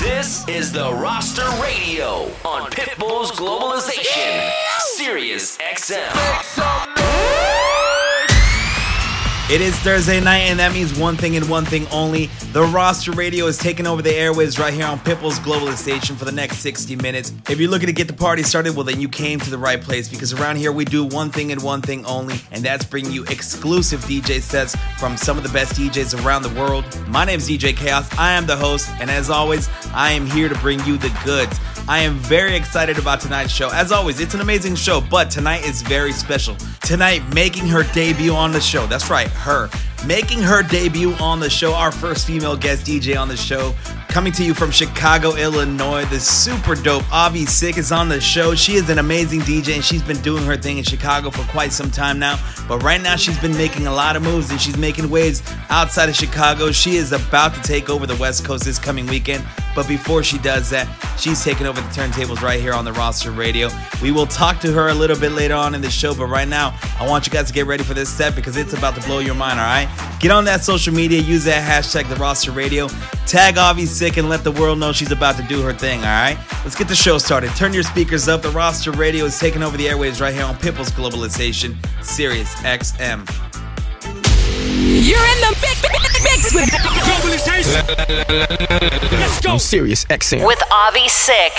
This is the roster radio on Pitbull's Globalization, Sirius XM. It is Thursday night, and that means one thing and one thing only. The roster radio is taking over the airwaves right here on Pitbull's Globalization for the next 60 minutes. If you're looking to get the party started, well, then you came to the right place because around here we do one thing and one thing only, and that's bring you exclusive DJ sets from some of the best DJs around the world. My name is DJ Chaos. I am the host, and as always, I am here to bring you the goods. I am very excited about tonight's show. As always, it's an amazing show, but tonight is very special. Tonight, making her debut on the show. That's right, her. Making her debut on the show, our first female guest DJ on the show. Coming to you from Chicago, Illinois, the super dope AviSic is on the show. She is an amazing DJ and she's been doing her thing in Chicago for quite some time now. But right now, she's been making a lot of moves and she's making waves outside of Chicago. She is about to take over the West Coast this coming weekend. But before she does that, she's taking over the turntables right here on the roster radio. We will talk to her a little bit later on in the show, but right now, I want you guys to get ready for this set because it's about to blow your mind, all right? Get on that social media, use that hashtag the roster radio, tag AviSic, and let the world know she's about to do her thing, all right? Let's get the show started. Turn your speakers up. The roster radio is taking over the airwaves right here on Pitbull's Globalization, Sirius XM. You're in the mix, mix with globalization. Let's go. Sirius XM. With AviSic.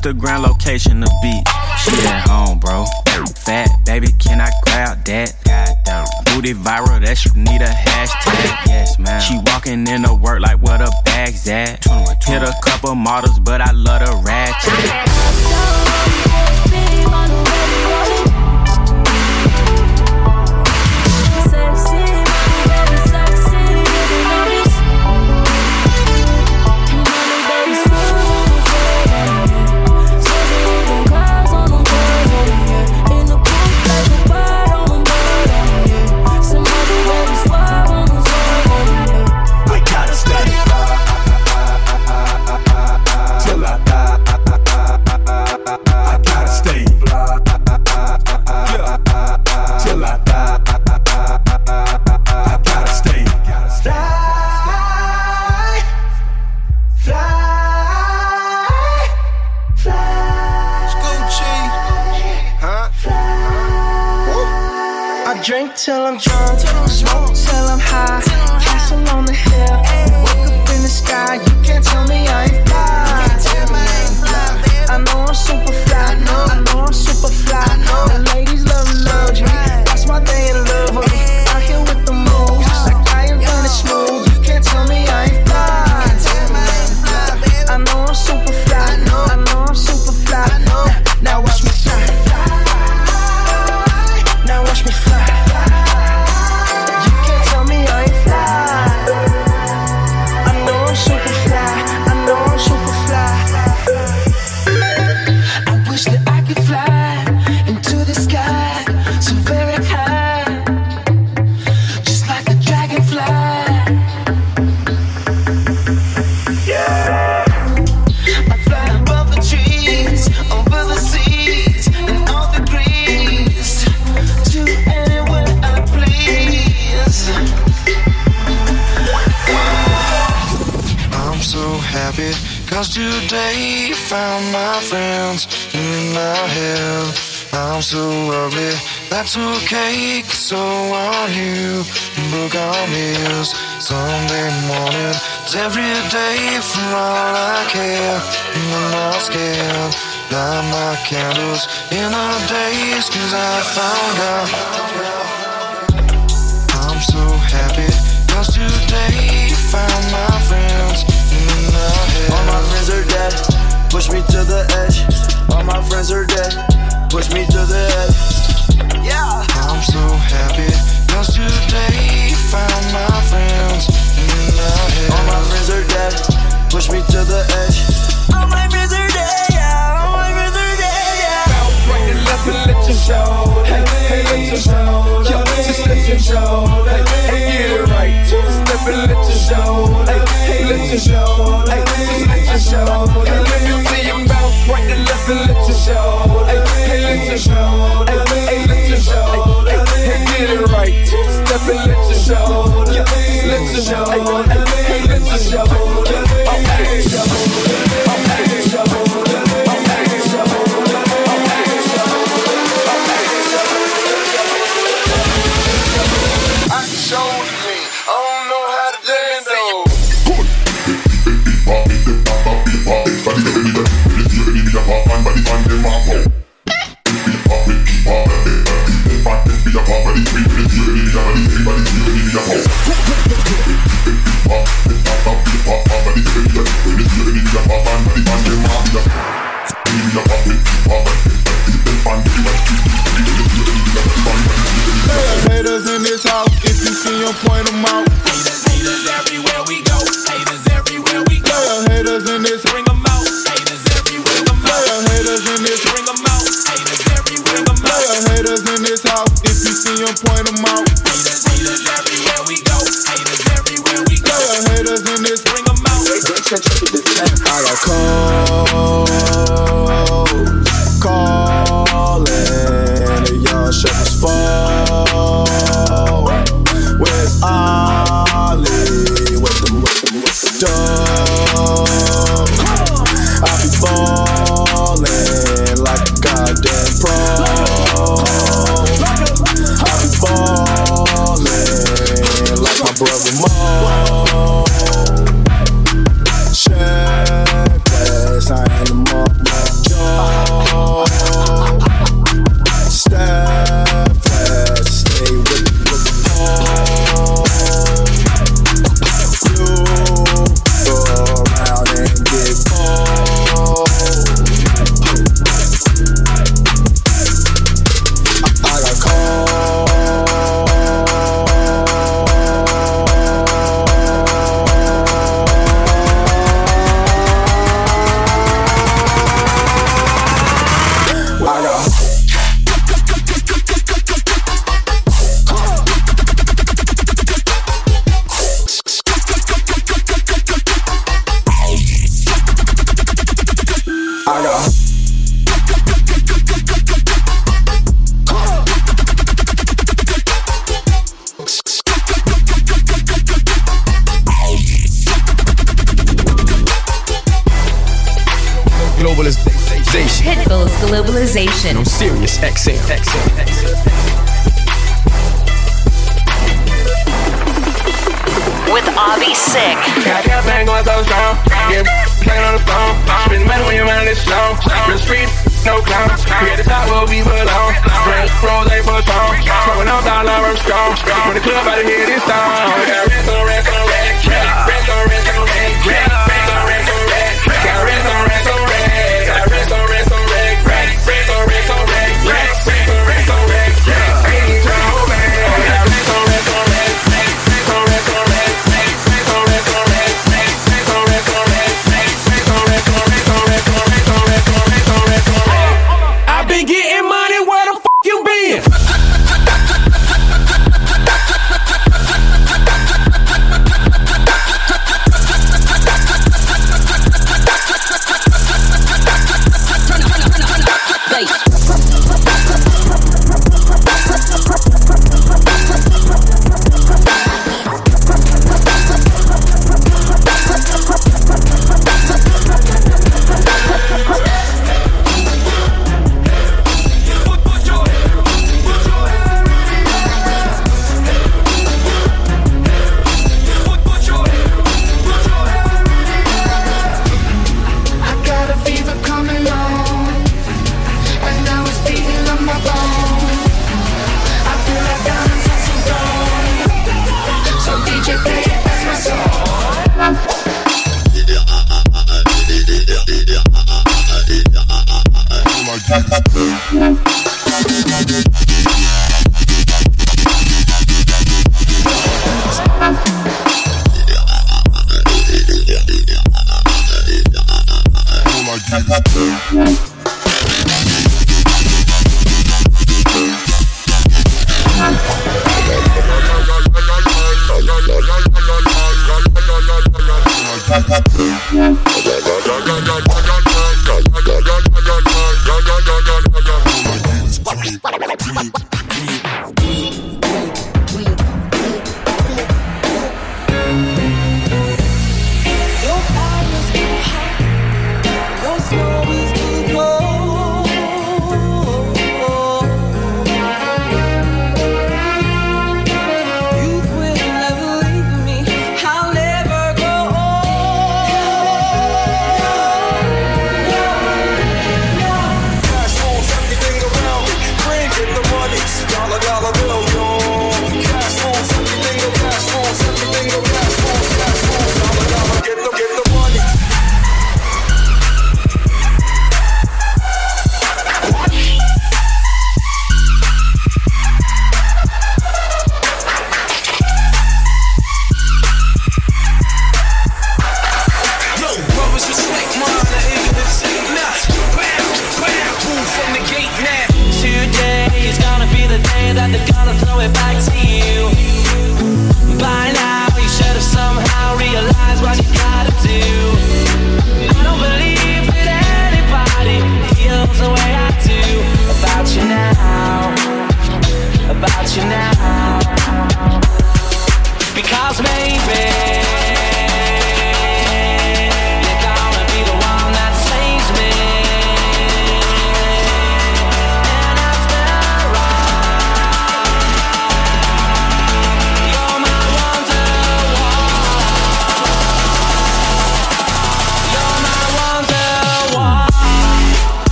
Instagram location the beach.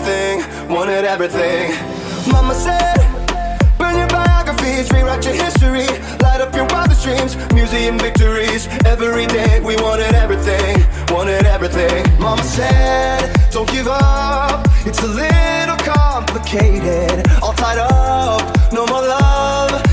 everything, wanted everything. Mama said, burn your biographies, rewrite your history, light up your wildest dreams, museum victories. Every day we wanted everything, wanted everything. Mama said, don't give up, it's a little complicated. All tied up, no more love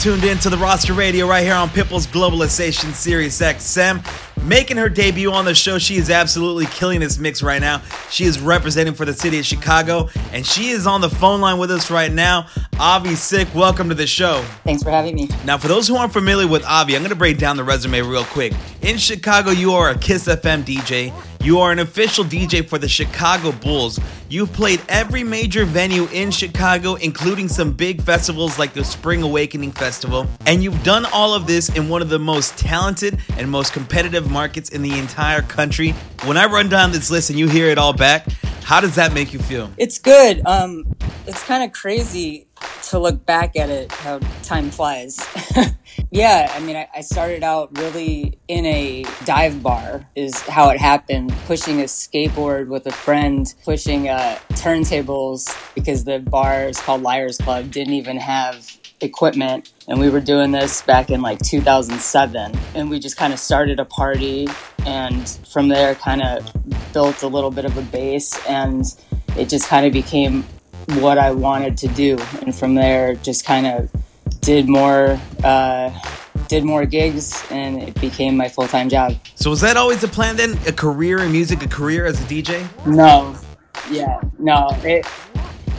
tuned in to the roster radio right here on Pitbull's Globalization Sirius XM. Making her debut on the show, she is absolutely killing this mix right now. She is representing for the city of Chicago, and she is on the phone line with us right now. AviSic, welcome to the show. Thanks for having me. Now, for those who aren't familiar with Avi, I'm going to break down the resume real quick. In Chicago, you are a Kiss FM DJ. You are an official DJ for the Chicago Bulls. You've played every major venue in Chicago, including some big festivals like the Spring Awakening Festival. And you've done all of this in one of the most talented and most competitive markets in the entire country. When I run down this list and you hear it all back, how does that make you feel? It's good. Um, it's kind of crazy to look back at it, how time flies. yeah, I mean, I, I, started out really in a dive bar, is how it happened, pushing a skateboard with a friend, pushing uh, turntables because the bar is called Liars Club, didn't even have equipment. And we were doing this back in like 2007. And we just kind of started a party and from there kind of built a little bit of a base and it just kind of became what I wanted to do. And from there, just kind of did more, uh, did more gigs, and it became my full time job. So was that always the plan then? A career in music, a career as a DJ? No, yeah, no. It,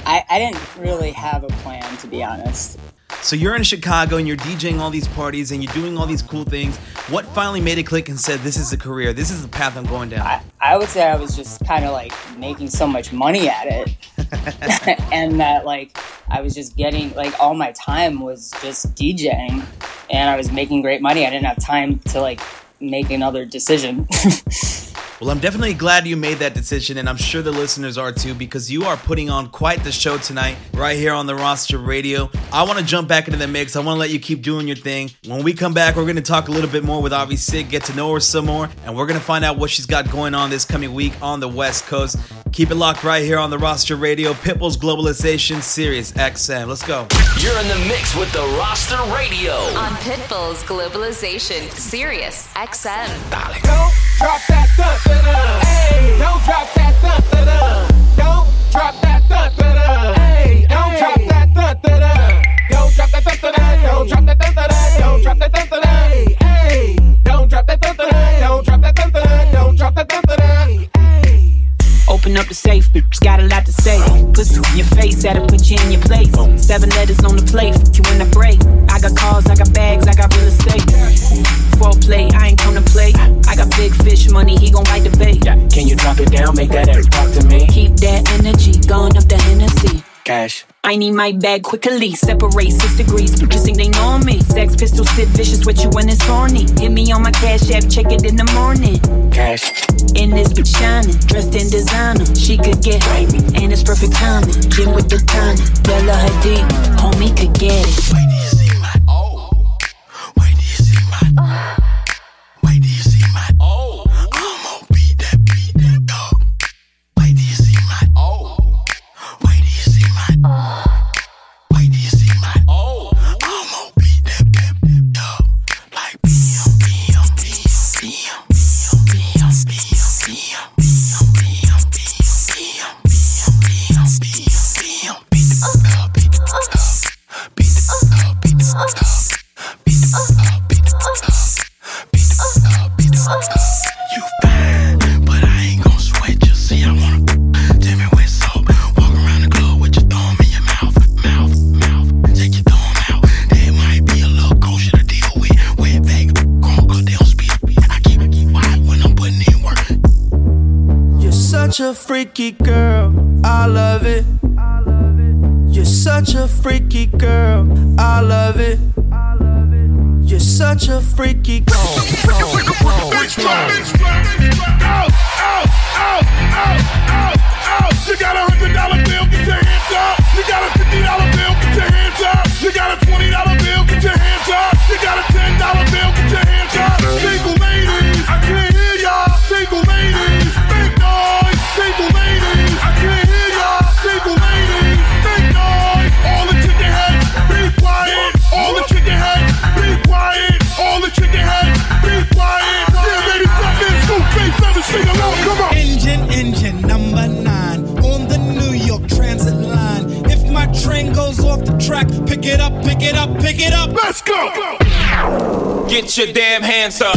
I, I didn't really have a plan, to be honest. So you're in Chicago and you're DJing all these parties and you're doing all these cool things. What finally made it click and said, "This is a career. This is the path I'm going down." I, I would say I was just kind of like making so much money at it, and that like I was just getting like all my time was just DJing, and I was making great money. I didn't have time to like make another decision. Well, I'm definitely glad you made that decision, and I'm sure the listeners are too, because you are putting on quite the show tonight, right here on the roster radio. I want to jump back into the mix. I want to let you keep doing your thing. When we come back, we're going to talk a little bit more with AviSic, get to know her some more, and we're going to find out what she's got going on this coming week on the West Coast. Keep it locked right here on the roster radio, Pitbull's Globalization Sirius XM. Let's go. You're in the mix with the roster radio. On Pitbull's Globalization, Sirius XM. Don't drop that thud, da, da. Hey, don't drop that thud, da, da. Don't drop that thud, da, da. Hey, don't drop that thud, da, da. Don't drop that Open up the safe, bitch, got a lot to say. Pussy in your face, that'll put you in your place. Seven letters on the plate, you in the break. I got cars, I got bags, I got real estate. For play, I ain't come to play. I got big fish money, he gon' bite the bait. Can you drop it down? Make that ass talk to me. Keep that energy going up the Hennessy. Cash. I need my bag quickly, separate six degrees. Just think they know me. Sex pistol, sit vicious with you when it's horny. Hit me on my cash app, check it in the morning. Cash. In this bitch shining, dressed in designer. She could get me, and it's perfect timing. Jim with the timing, Bella Hadid, homie could get it. Engine, engine number nine on the New York Transit line. If my train goes off the track, pick it up, pick it up, pick it up. Let's go. Get your damn hands up.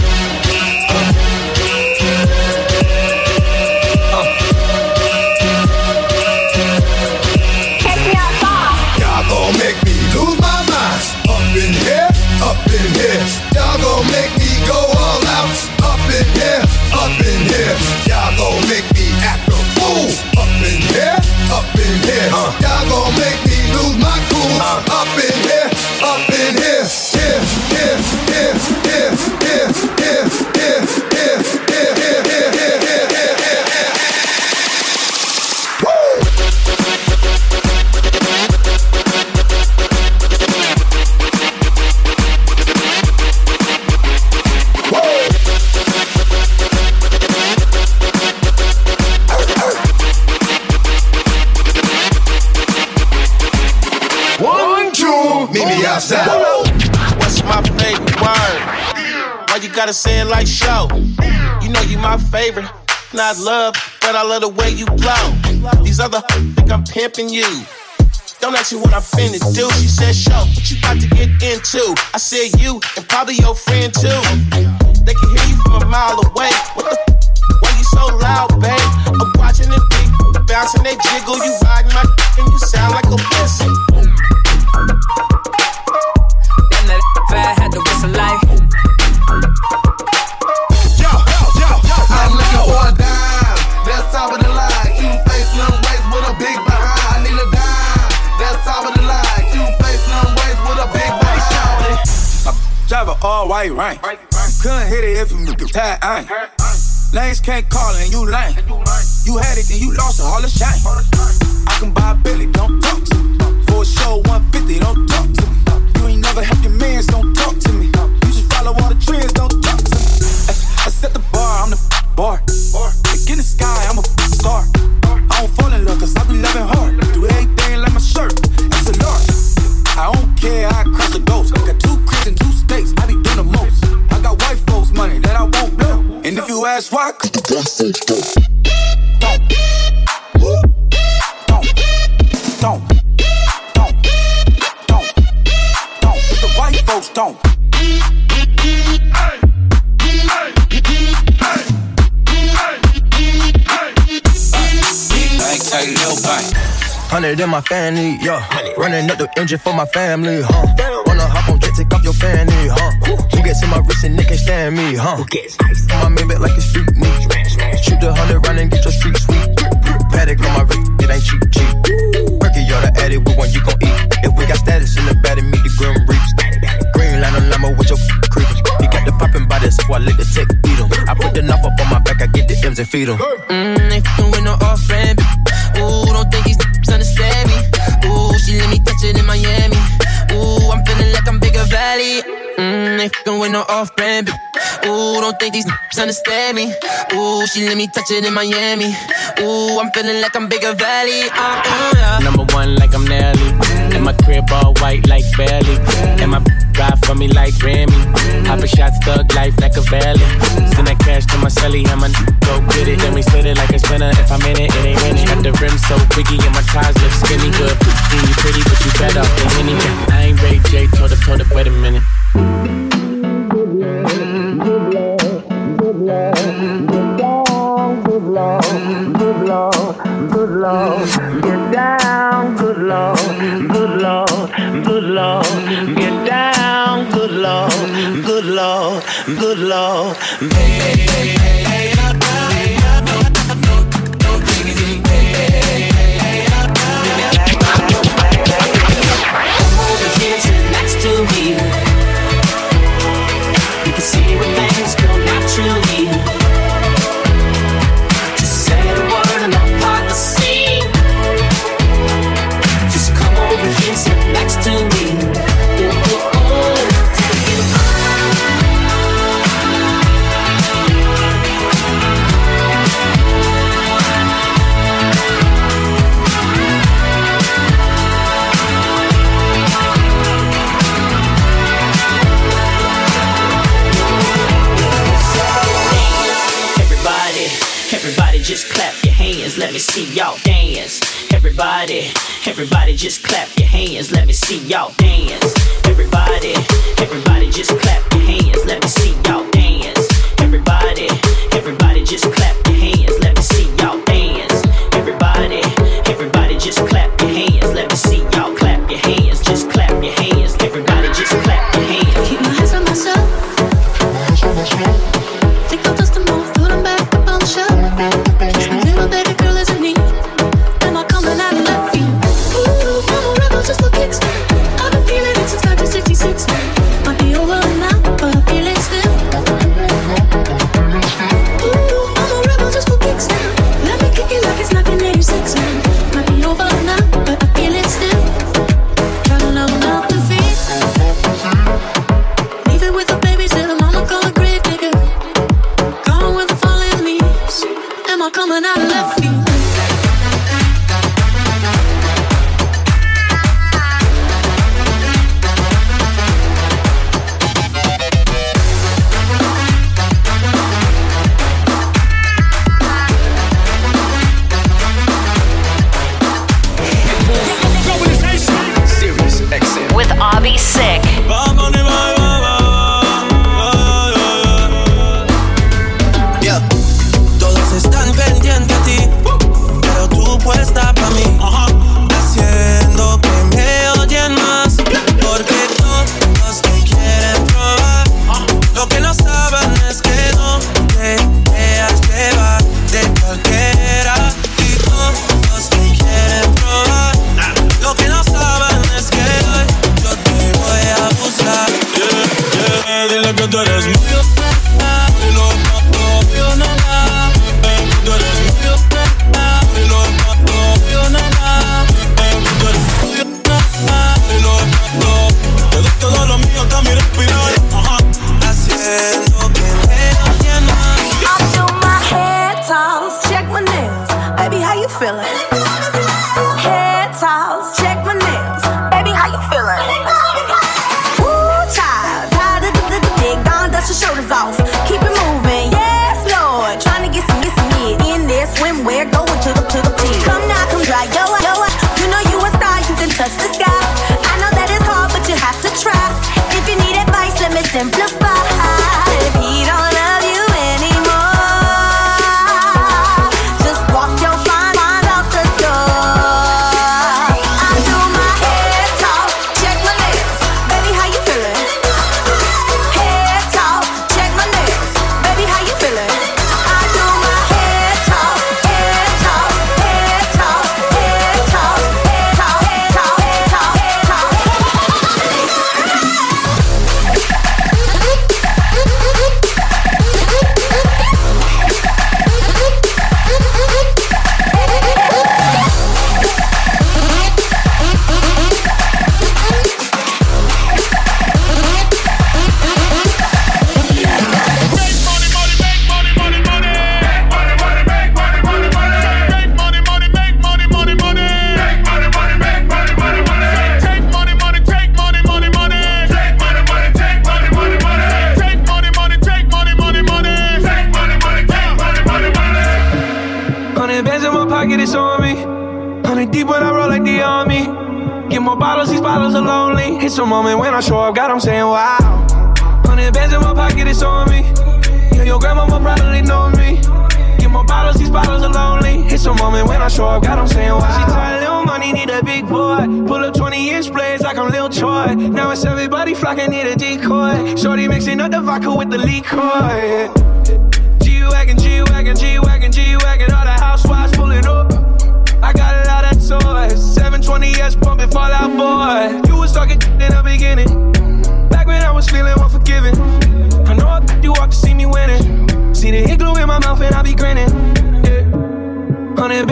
Y'all gon' make me lose my mind. Up in here, up in here. Make me show. You know you my favorite. Not love, but I love the way you blow. These other think I'm pimping you. Don't ask me what I'm finna do. She said, show, what you about to get into? I said, you and probably your friend too. They can hear you from a mile away. What the why you so loud, babe? I'm watching the beat, bouncing they jiggle. You riding my and you sound like a whistle. Drive a all white rank. Couldn't hit it if you nigga tied ain't. Lanes can't call and you lame. You had it, then you lost it, all the shame. I can buy a Billy, don't talk to me. For a show 150, don't talk to me. You ain't never helped your mans, don't talk to me. You just follow all the trends, don't talk to me. I, I set the bar, I'm the f- bar. And if you ask why, cause the white folks don't. Don't. Don't. Don't. Don't. Don't. The white folks don't. Bank tight, little bank. Hundred in my family, yeah. Running up the engine for my family, huh? Wanna hop on take off your fanny, huh? Who gets in my wrist and they can stand me, huh? My main bet like a street meat. Shoot the hundred round and get your street sweet. Patek on my wrist, it ain't cheap, cheap. Perky, y'all the addict, what one you gon' eat? If we got status in the bed, meet the grim reaps. Green line on limo with your creepers. He got the poppin' by this, so I let the tech beat him. I put the knife up on my back, I get the M's and feed him. Mm, they fucking with no off brand. Ooh, don't think these understand me. Ooh, she let me touch it in Miami. Ooh, I'm feeling like I'm bigger valley. Mm, they fucking with no off brand. Ooh, don't think these understand me. Ooh, she let me touch it in Miami. Ooh, I'm feeling like I'm bigger valley. Uh, uh, yeah. Number one, like I'm Nelly. And my crib all white like Belly. And my ride for me like Remy. Poppin' shots, thug life like a valley. Send that cash to my celly, I'ma go get it. Then we split it like a spinner. If I'm in it, it ain't winning. Got the rim so biggie and my ties look skinny. Good, yeah, you pretty, but you better off than any. I ain't Ray J, told her, told her, wait a minute. Lord, good Lord. Come see y'all dance. Everybody, everybody just clap your hands, let me see y'all dance. Everybody, everybody just clap your hands, let me see y'all dance. Everybody, everybody just clap your hands, Simple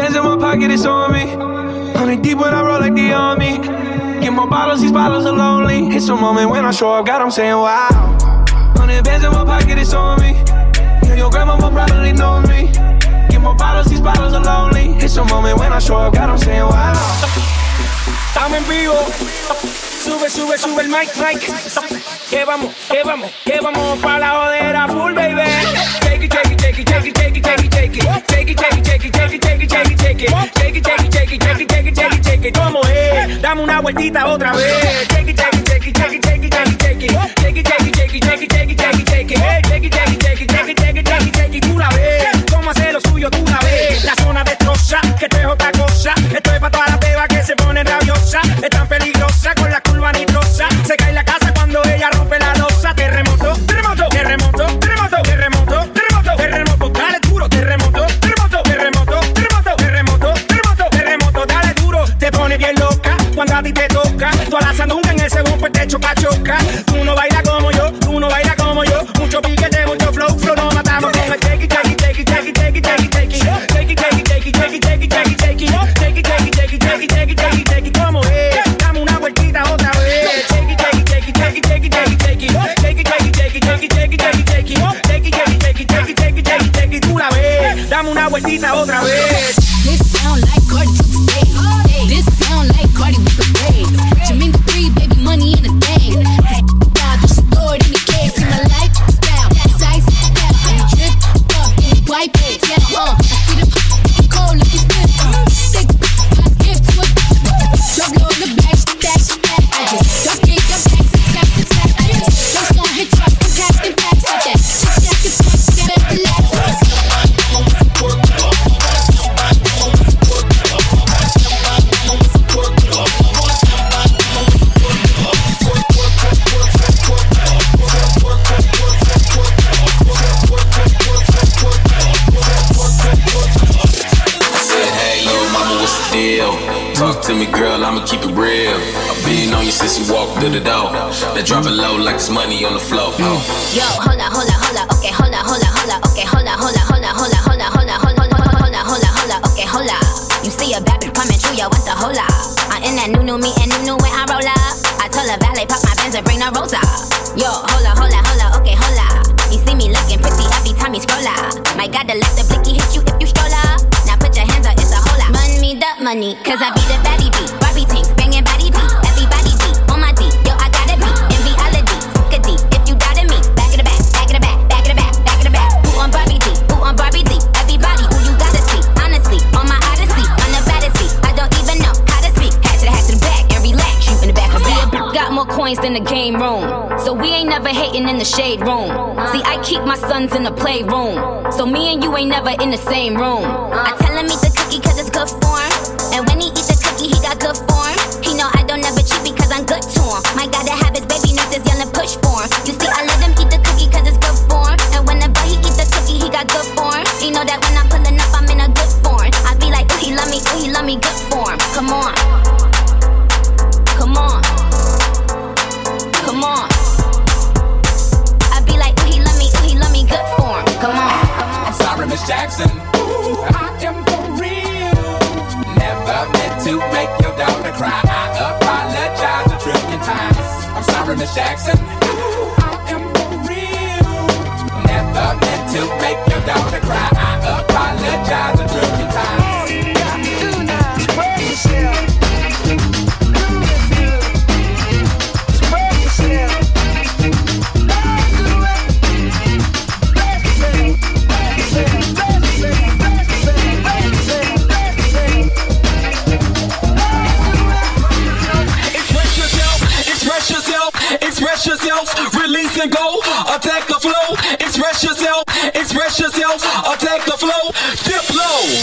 bands in my pocket, it's on me. Deep when I roll like the army. Get more bottles, these bottles are lonely. It's a moment when I show up, God, I'm saying wow. Hundred bands in my pocket, it's on me. Yeah, your grandma will probably know me. Get more bottles, these bottles are lonely. It's a moment when I show up, God, I'm saying wow. Estamos en vivo. Sube, sube, sube el mic, mic. Que vamos, que vamos, que vamos pa' la jodera full, baby. Take it. Take it, take it, take it, take it, take it, take it, take it. Take it, take it, take it, take it, take it, take it, take it. ¿Cómo es? Dame una vueltita otra vez. Take it, take it, take it, take it, take it, take it, take it. Take it, take it, take it, take it, take it, take it, take it. Take it, take it, take it, take it, take it, take it, take it. Tú la ves. ¿Cómo hacer lo suyo? Tú la ves. La zona ese bumper te choca, choca. Tú no bailas como yo, tú no bailas como yo. Mucho piquete, mucho flow, flow, nos matamos take it, take it, take it, take it, take it, take it, take. Dame una vueltita otra vez. Dame una vueltita otra vez. Room. See, I keep my sons in the playroom. So me and you ain't never in the same room. I tell him eat the cookie cause it's good for Sorry, Jackson. Ooh, I am for real. Never meant to make your daughter cry. I apologize and go, attack the flow, express yourself, express yourself, attack the flow, dip low.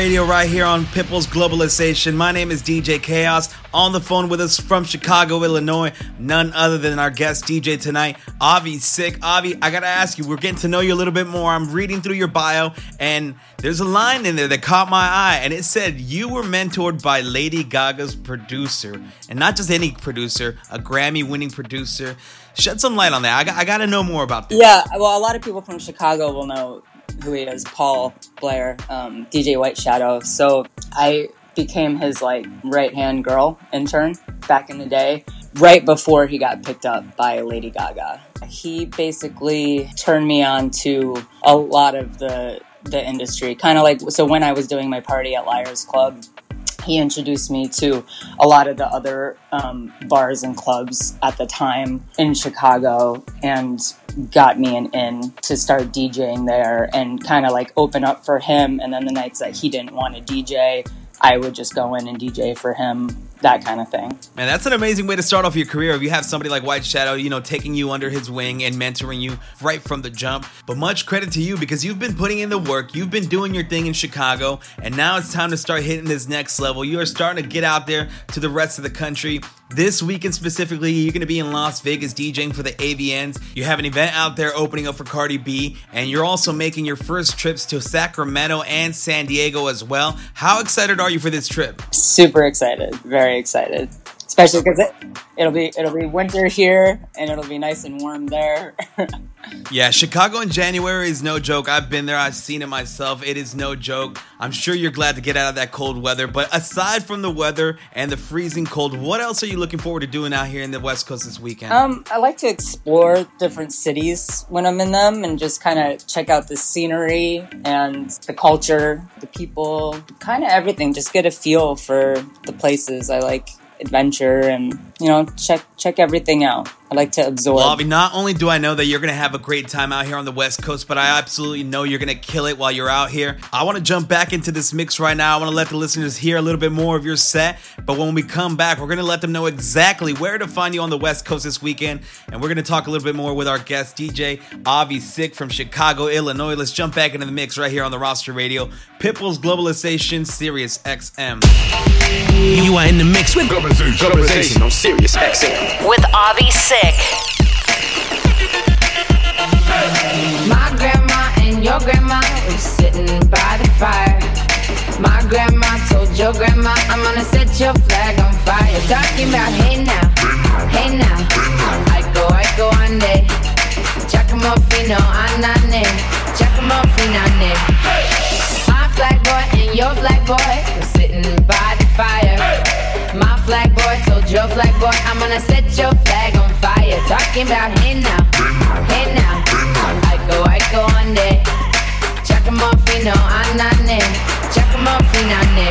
Radio right here on Pitbull's Globalization. My name is DJ Chaos. On the phone with us from Chicago, Illinois, none other than our guest DJ tonight, AviSic. Avi, I gotta ask you, we're getting to know you a little bit more. I'm reading through your bio, and there's a line in there that caught my eye, and it said you were mentored by Lady Gaga's producer, and not just any producer, a Grammy winning producer. Shed some light on that. I, I gotta know more about this. Yeah, well, a lot of people from Chicago will know who he is, Paul Blair, um, DJ White Shadow. So I became his like right hand girl intern back in the day, right before he got picked up by Lady Gaga. He basically turned me on to a lot of the the industry, kind of like so when I was doing my party at Liars Club. He introduced me to a lot of the other um, bars and clubs at the time in Chicago and got me an in to start DJing there and kind of like open up for him. And then the nights that he didn't want to DJ, I would just go in and DJ for him that kind of thing. Man, that's an amazing way to start off your career. If you have somebody like White Shadow, you know, taking you under his wing and mentoring you right from the jump. But much credit to you because you've been putting in the work, you've been doing your thing in Chicago, and now it's time to start hitting this next level. You are starting to get out there to the rest of the country. This weekend specifically, you're going to be in Las Vegas DJing for the AVNs. You have an event out there opening up for Cardi B, and you're also making your first trips to Sacramento and San Diego as well. How excited are you for this trip? Super excited, very excited. Especially because it, it'll be it'll be winter here and it'll be nice and warm there. Yeah, Chicago in January is no joke. I've been there, I've seen it myself. It is no joke. I'm sure you're glad to get out of that cold weather. But aside from the weather and the freezing cold, what else are you looking forward to doing out here in the West Coast this weekend? Um, I like to explore different cities when I'm in them and just kind of check out the scenery and the culture, the people, kind of everything. Just get a feel for the places. I like adventure and you know check check everything out. I like to absorb. Well, Avi, not only do I know that you're going to have a great time out here on the West Coast, but I absolutely know you're going to kill it while you're out here. I want to jump back into this mix right now. I want to let the listeners hear a little bit more of your set. But when we come back, we're going to let them know exactly where to find you on the West Coast this weekend. And we're going to talk a little bit more with our guest, DJ AviSic from Chicago, Illinois. Let's jump back into the mix right here on the roster radio. Pitbull's Globalization, Sirius XM. You are in the mix with Globalization, Globalization on Sirius XM. With AviSic. My grandma and your grandma were sitting by the fire. My grandma told your grandma, I'm gonna set your flag on fire. Talking about hey now, hey now. I go, I go on there. Giacomo anane. Giacomo finane. My flag boy and your flag boy were sitting by your flag boy, I'm gonna set your flag on fire. Talking about hey now, hey now. I go, I go on there. Giacomo fino anane. Giacomo finane.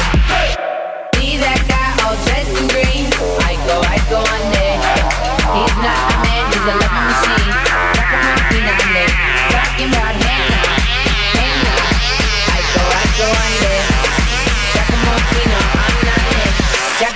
See that guy all dressed in green. I go, I go on there. He's not a man, he's a love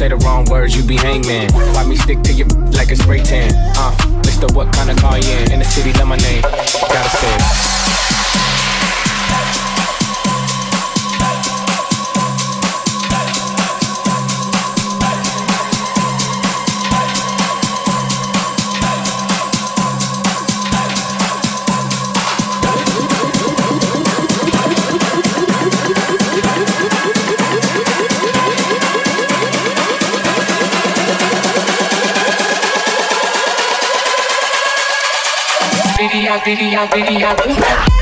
Say the wrong words, you be hangman. Why me stick to your like a spray tan? Uh, list of what kind of car you in. In the city, love my name. Gotta say it. Video, video, video.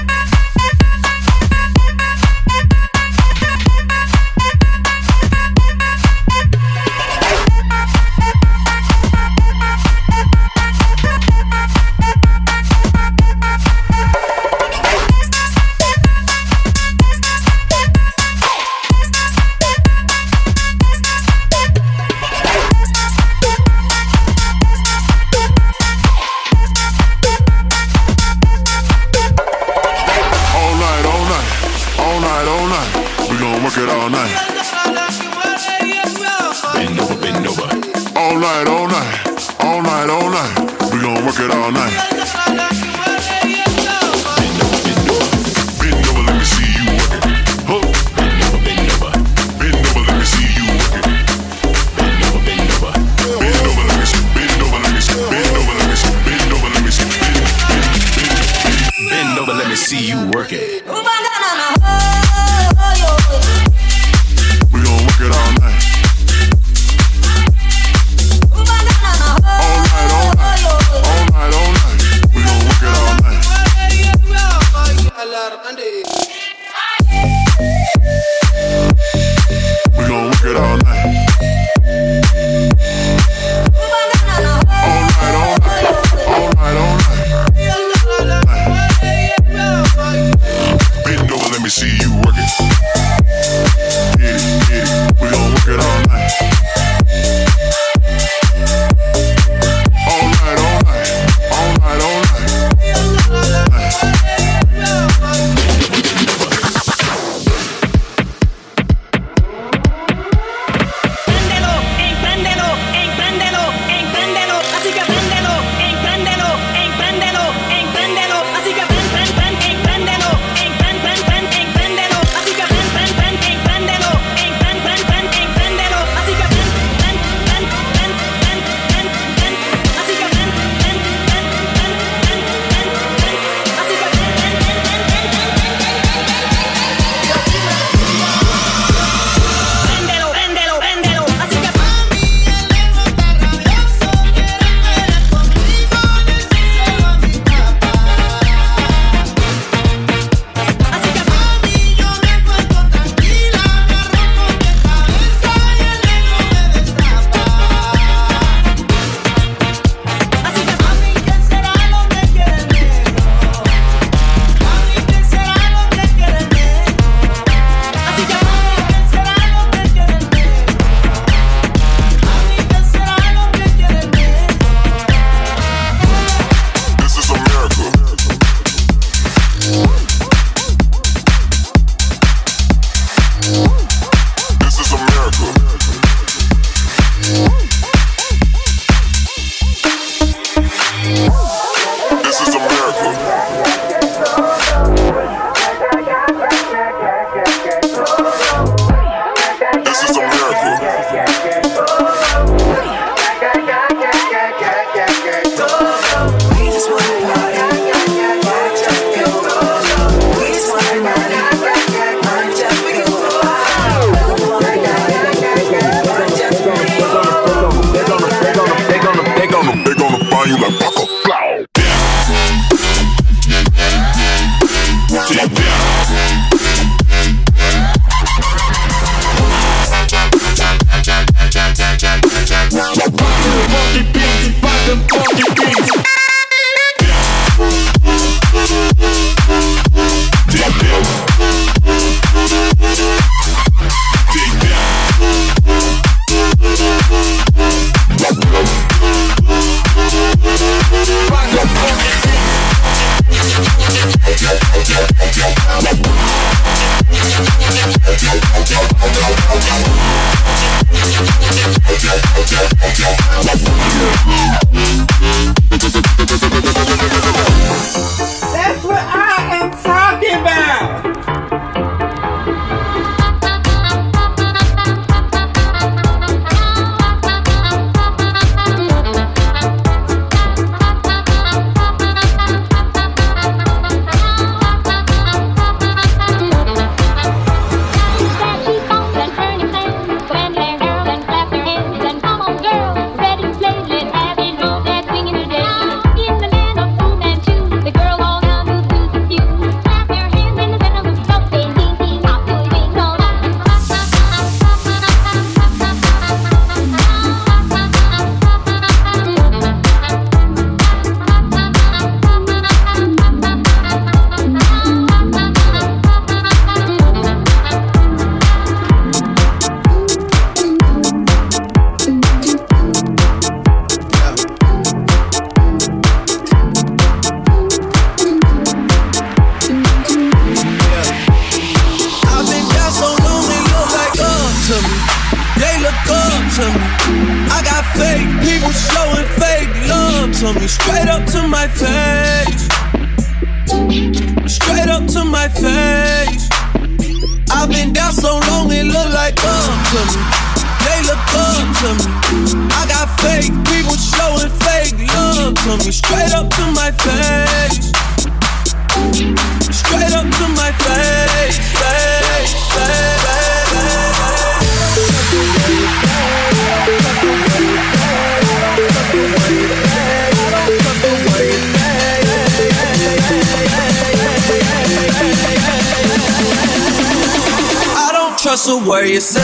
to what you say.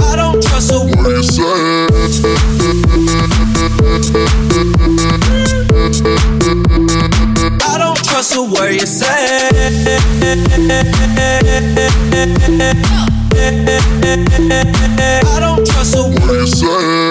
I don't trust a word you say. I don't trust a word you say. I don't trust a word you say.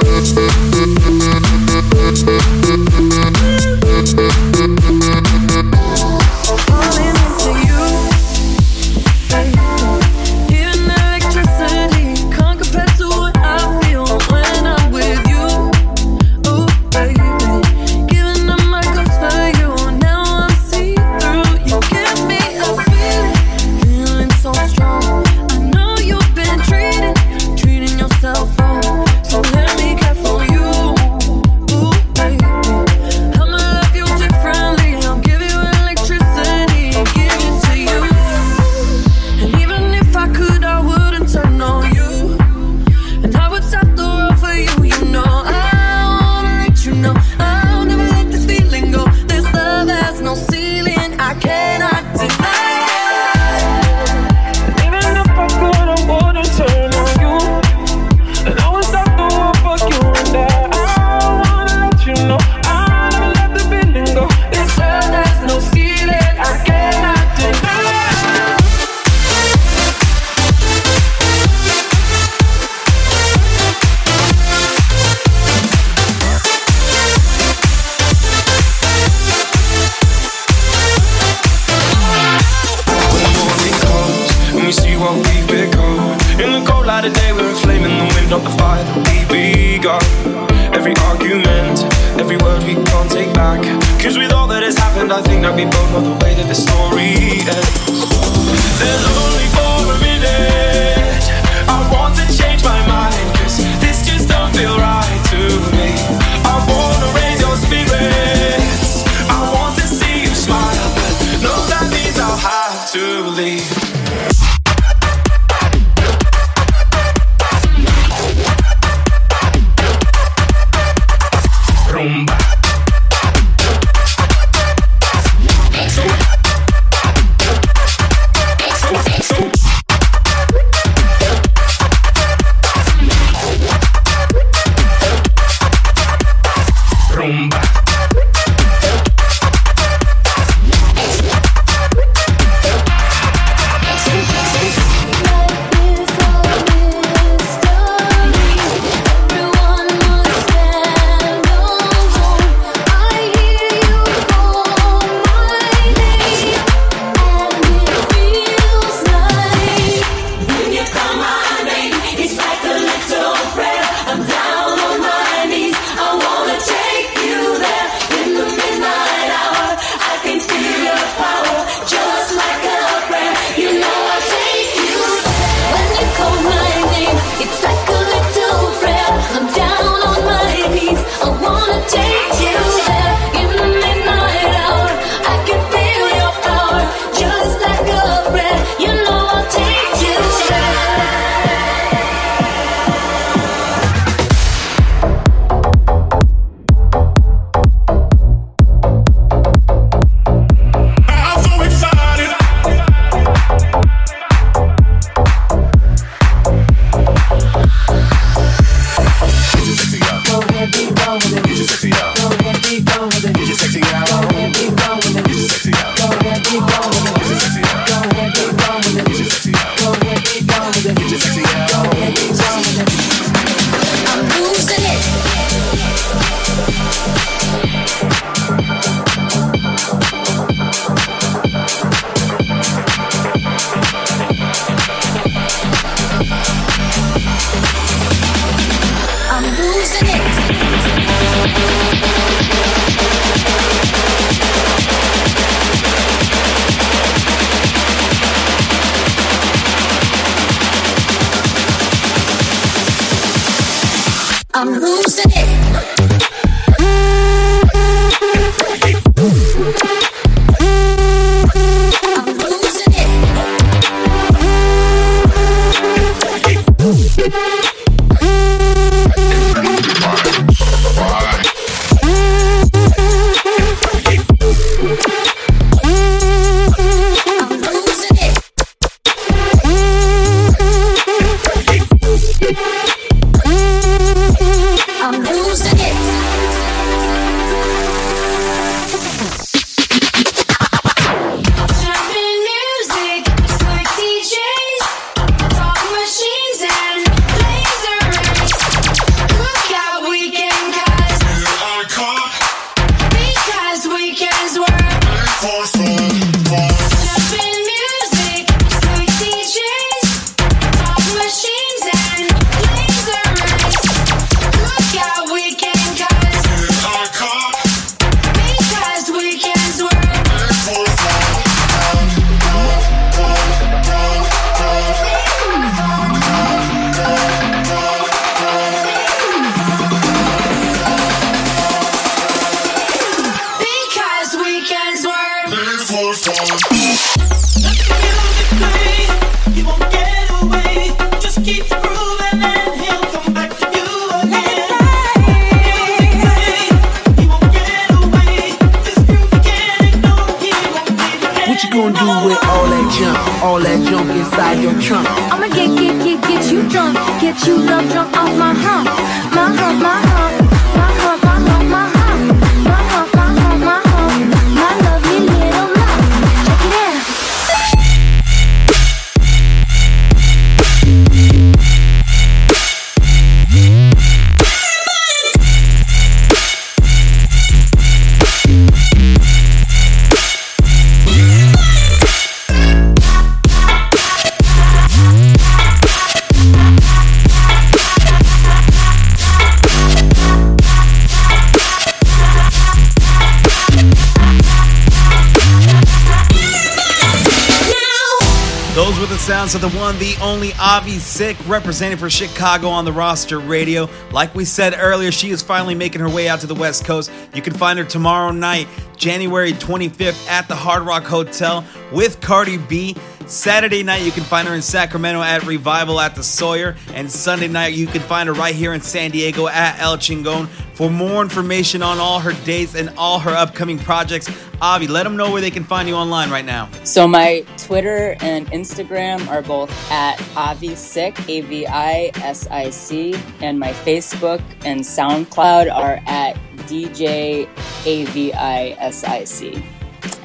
Sick, representing for Chicago on the roster radio. Like we said earlier, she is finally making her way out to the West Coast. You can find her tomorrow night, January 25th, at the Hard Rock Hotel with Cardi B. Saturday night, you can find her in Sacramento at Revival at the Sawyer. And Sunday night, you can find her right here in San Diego at El Chingon. For more information on all her dates and all her upcoming projects, Avi, let them know where they can find you online right now. So my Twitter and Instagram are both at Avisic, A V I S I C, and my Facebook and SoundCloud are at DJ A V I S I C.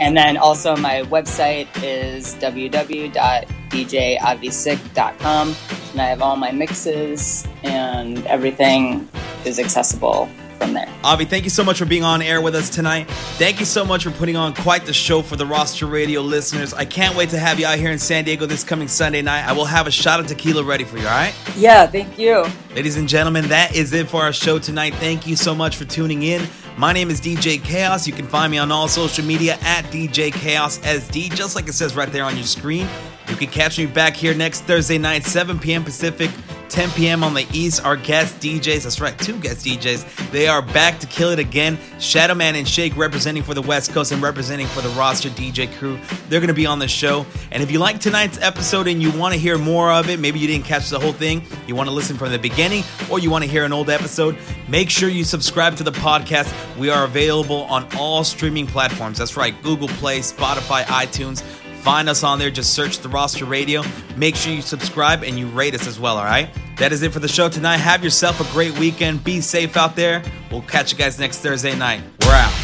And then also my website is www.djavisic.com, and I have all my mixes and everything is accessible from there. Avi, thank you so much for being on air with us tonight. Thank you so much for putting on quite the show for the roster radio listeners. I can't wait to have you out here in San Diego this coming Sunday night. I will have a shot of tequila ready for you, all right? Yeah, thank you. Ladies and gentlemen, that is it for our show tonight. Thank you so much for tuning in. My name is DJ Chaos. You can find me on all social media at DJ Chaos SD, just like it says right there on your screen. You can catch me back here next Thursday night, 7 p.m. Pacific, 10 p.m. on the East. Our guest DJs, that's right, two guest DJs. They are back to kill it again. Shadow Man and Shake representing for the West Coast and representing for the roster DJ crew. They're going to be on the show. And if you like tonight's episode and you want to hear more of it, maybe you didn't catch the whole thing, you want to listen from the beginning, or you want to hear an old episode, make sure you subscribe to the podcast. We are available on all streaming platforms. That's right, Google Play, Spotify, iTunes. Find us on there. Just search the roster radio. Make sure you subscribe and you rate us as well, all right? That is it for the show tonight. Have yourself a great weekend. Be safe out there. We'll catch you guys next Thursday night. We're out.